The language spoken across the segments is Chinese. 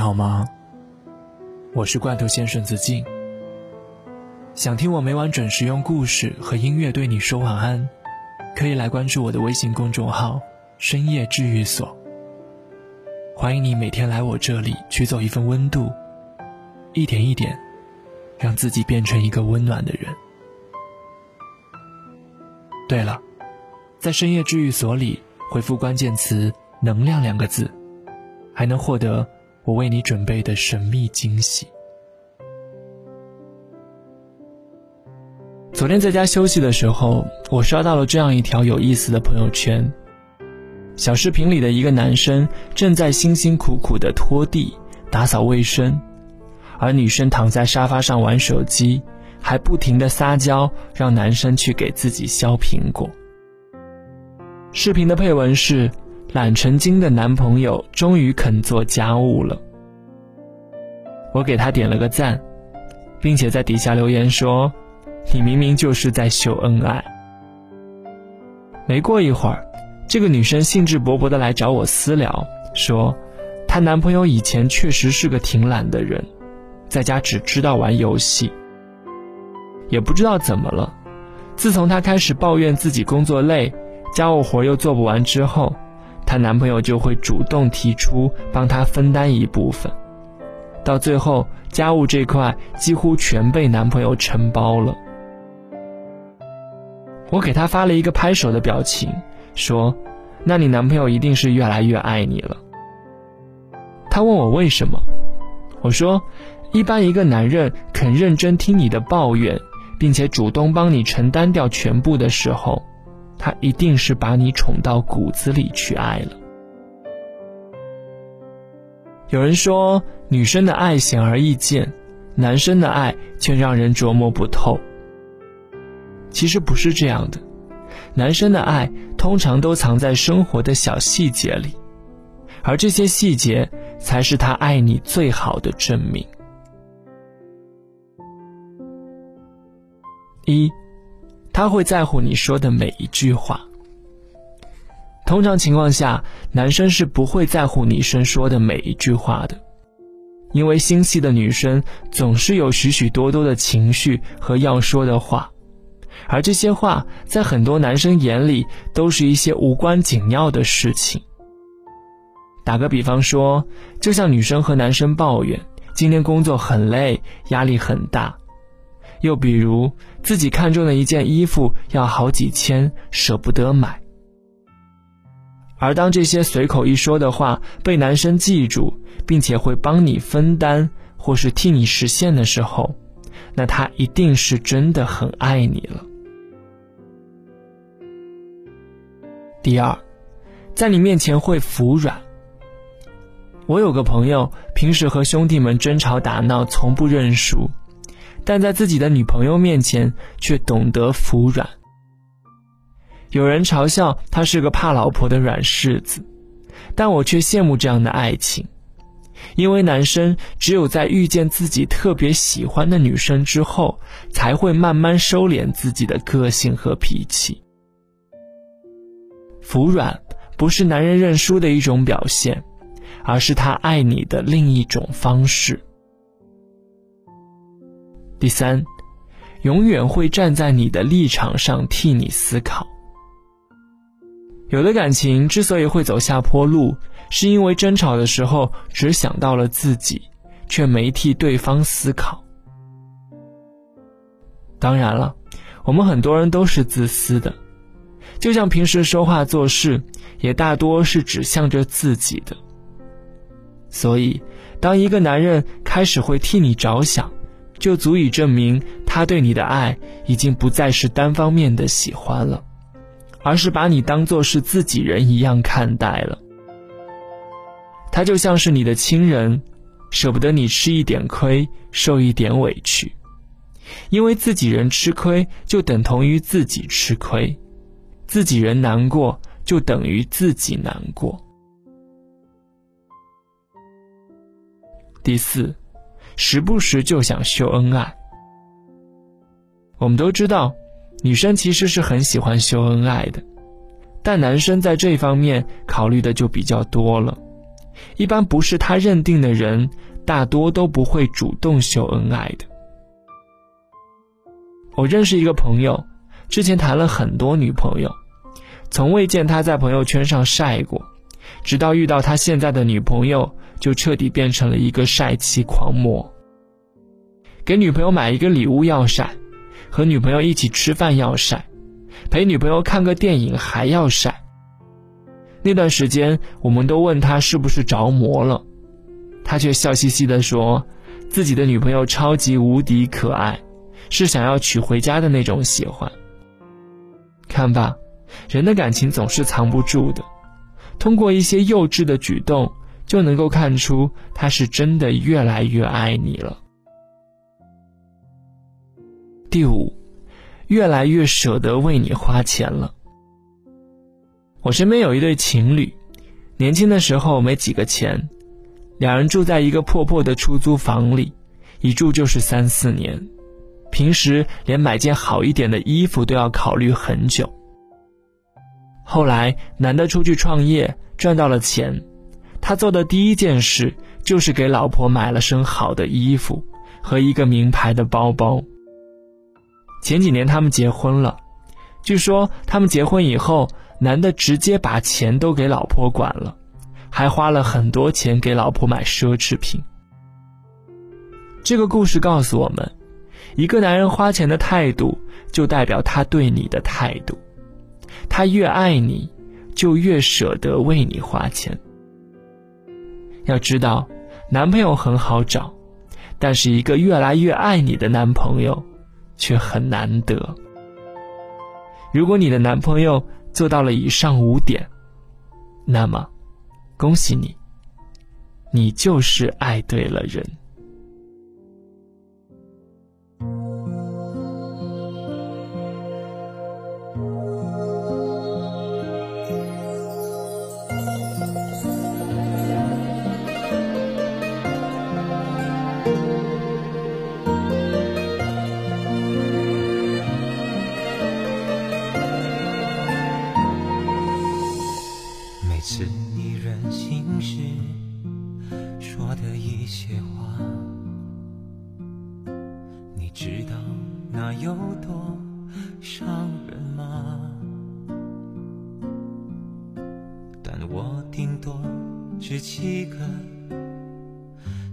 好吗？我是罐头先生子敬。想听我每晚准时用故事和音乐对你说晚安，可以来关注我的微信公众号“深夜治愈所”。欢迎你每天来我这里取走一份温度，一点一点，让自己变成一个温暖的人。对了，在深夜治愈所里回复关键词“能量”两个字，还能获得我为你准备的神秘惊喜。昨天在家休息的时候，我刷到了这样一条有意思的朋友圈。小视频里的一个男生正在辛辛苦苦的拖地、打扫卫生，而女生躺在沙发上玩手机，还不停的撒娇，让男生去给自己削苹果。视频的配文是：“懒成精的男朋友终于肯做家务了。”我给他点了个赞，并且在底下留言说。你明明就是在秀恩爱。没过一会儿，这个女生兴致勃勃的来找我私聊，说她男朋友以前确实是个挺懒的人，在家只知道玩游戏。也不知道怎么了，自从她开始抱怨自己工作累，家务活又做不完之后，她男朋友就会主动提出帮她分担一部分，到最后家务这块几乎全被男朋友承包了。我给他发了一个拍手的表情，说：“那你男朋友一定是越来越爱你了。”他问我为什么，我说：“一般一个男人肯认真听你的抱怨，并且主动帮你承担掉全部的时候，他一定是把你宠到骨子里去爱了。”有人说，女生的爱显而易见，男生的爱却让人琢磨不透。其实不是这样的，男生的爱通常都藏在生活的小细节里，而这些细节才是他爱你最好的证明。一，他会在乎你说的每一句话。通常情况下，男生是不会在乎女生说的每一句话的，因为心细的女生总是有许许多多的情绪和要说的话。而这些话，在很多男生眼里，都是一些无关紧要的事情。打个比方说，就像女生和男生抱怨今天工作很累，压力很大；又比如自己看中的一件衣服要好几千，舍不得买。而当这些随口一说的话被男生记住，并且会帮你分担，或是替你实现的时候，那他一定是真的很爱你了。第二，在你面前会服软。我有个朋友，平时和兄弟们争吵打闹，从不认输，但在自己的女朋友面前却懂得服软。有人嘲笑他是个怕老婆的软柿子，但我却羡慕这样的爱情，因为男生只有在遇见自己特别喜欢的女生之后，才会慢慢收敛自己的个性和脾气。服软不是男人认输的一种表现，而是他爱你的另一种方式。第三，永远会站在你的立场上替你思考。有的感情之所以会走下坡路，是因为争吵的时候只想到了自己，却没替对方思考。当然了，我们很多人都是自私的。就像平时说话做事，也大多是指向着自己的。所以，当一个男人开始会替你着想，就足以证明他对你的爱已经不再是单方面的喜欢了，而是把你当做是自己人一样看待了。他就像是你的亲人，舍不得你吃一点亏，受一点委屈，因为自己人吃亏就等同于自己吃亏。自己人难过，就等于自己难过。第四，时不时就想秀恩爱。我们都知道，女生其实是很喜欢秀恩爱的，但男生在这方面考虑的就比较多了，一般不是他认定的人，大多都不会主动秀恩爱的。我认识一个朋友，之前谈了很多女朋友，从未见他在朋友圈上晒过，直到遇到他现在的女朋友，就彻底变成了一个晒妻狂魔。给女朋友买一个礼物要晒，和女朋友一起吃饭要晒，陪女朋友看个电影还要晒。那段时间，我们都问他是不是着魔了，他却笑嘻嘻地说，自己的女朋友超级无敌可爱，是想要娶回家的那种喜欢。看吧，人的感情总是藏不住的，通过一些幼稚的举动，就能够看出他是真的越来越爱你了。第五，越来越舍得为你花钱了。我身边有一对情侣，年轻的时候没几个钱，两人住在一个破破的出租房里，一住就是三四年，平时连买件好一点的衣服都要考虑很久。后来男的出去创业赚到了钱，他做的第一件事就是给老婆买了身好的衣服和一个名牌的包包。前几年他们结婚了，据说他们结婚以后。男的直接把钱都给老婆管了，还花了很多钱给老婆买奢侈品。这个故事告诉我们，一个男人花钱的态度，就代表他对你的态度。他越爱你，就越舍得为你花钱。要知道，男朋友很好找，但是一个越来越爱你的男朋友，却很难得。如果你的男朋友，做到了以上五点，那么，恭喜你，你就是爱对了人。心事说的一些话，你知道那有多伤人吗？但我顶多只记个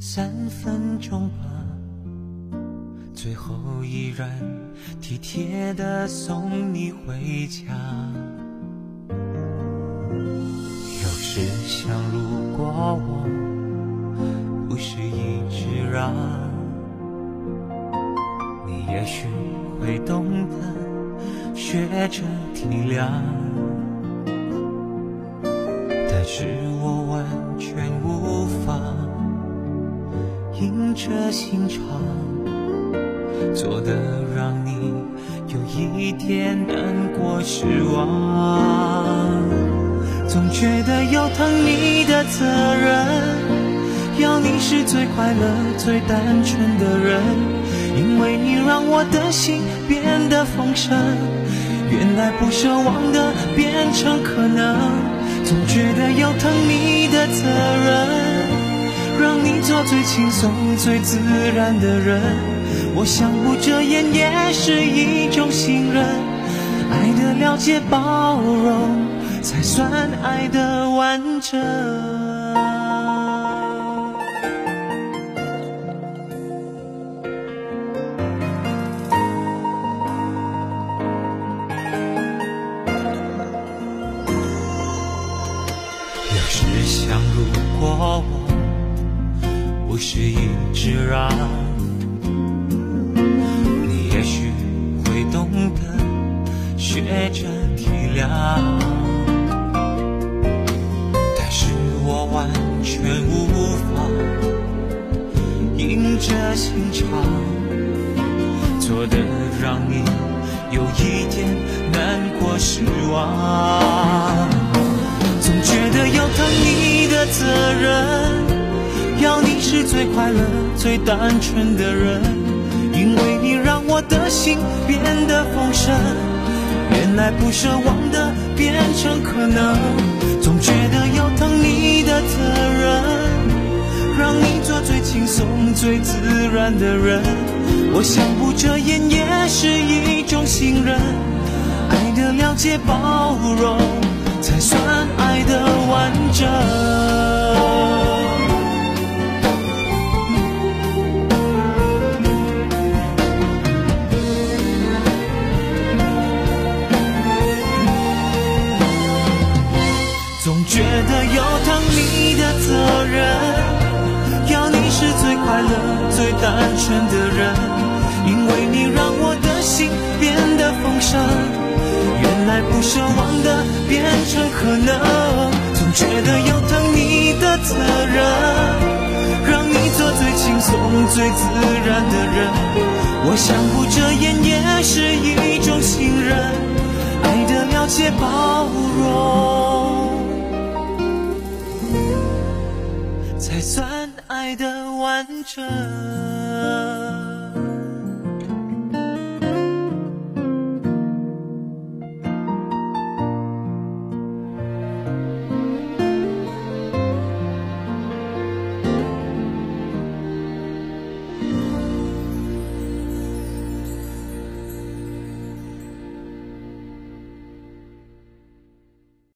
三分钟吧，最后依然体贴的送你回家。只想，如果我不是一直让你，也许。会懂得学着体谅，但是我完全无法硬着心肠，做的让你有一点难过失望。总觉得有疼你的责任，要你是最快乐、最单纯的人。因为你让我的心变得丰盛，原来不奢望的变成可能，总觉得要疼你的责任，让你做最轻松、最自然的人。我想不遮掩也是一种信任，爱的了解、包容，才算爱的完整。要是想，如果我不是一直让，你也许会懂得学着体谅，却无法硬着心肠，做的让你有一点难过失望，总觉得有疼你的责任。要你是最快乐、最单纯的人，因为你让我的心变得丰盛。原来不奢望的变成可能，总觉得责任，让你做最轻松、最自然的人。我想不遮掩也是一种信任，爱的了解、包容，才算爱的完整。单纯的人，因为你让我的心变得丰盛。原来不奢望的变成可能，总觉得有疼你的责任，让你做最轻松、最自然的人。我想不遮掩也是一种信任，爱的了解、包容。爱的完整。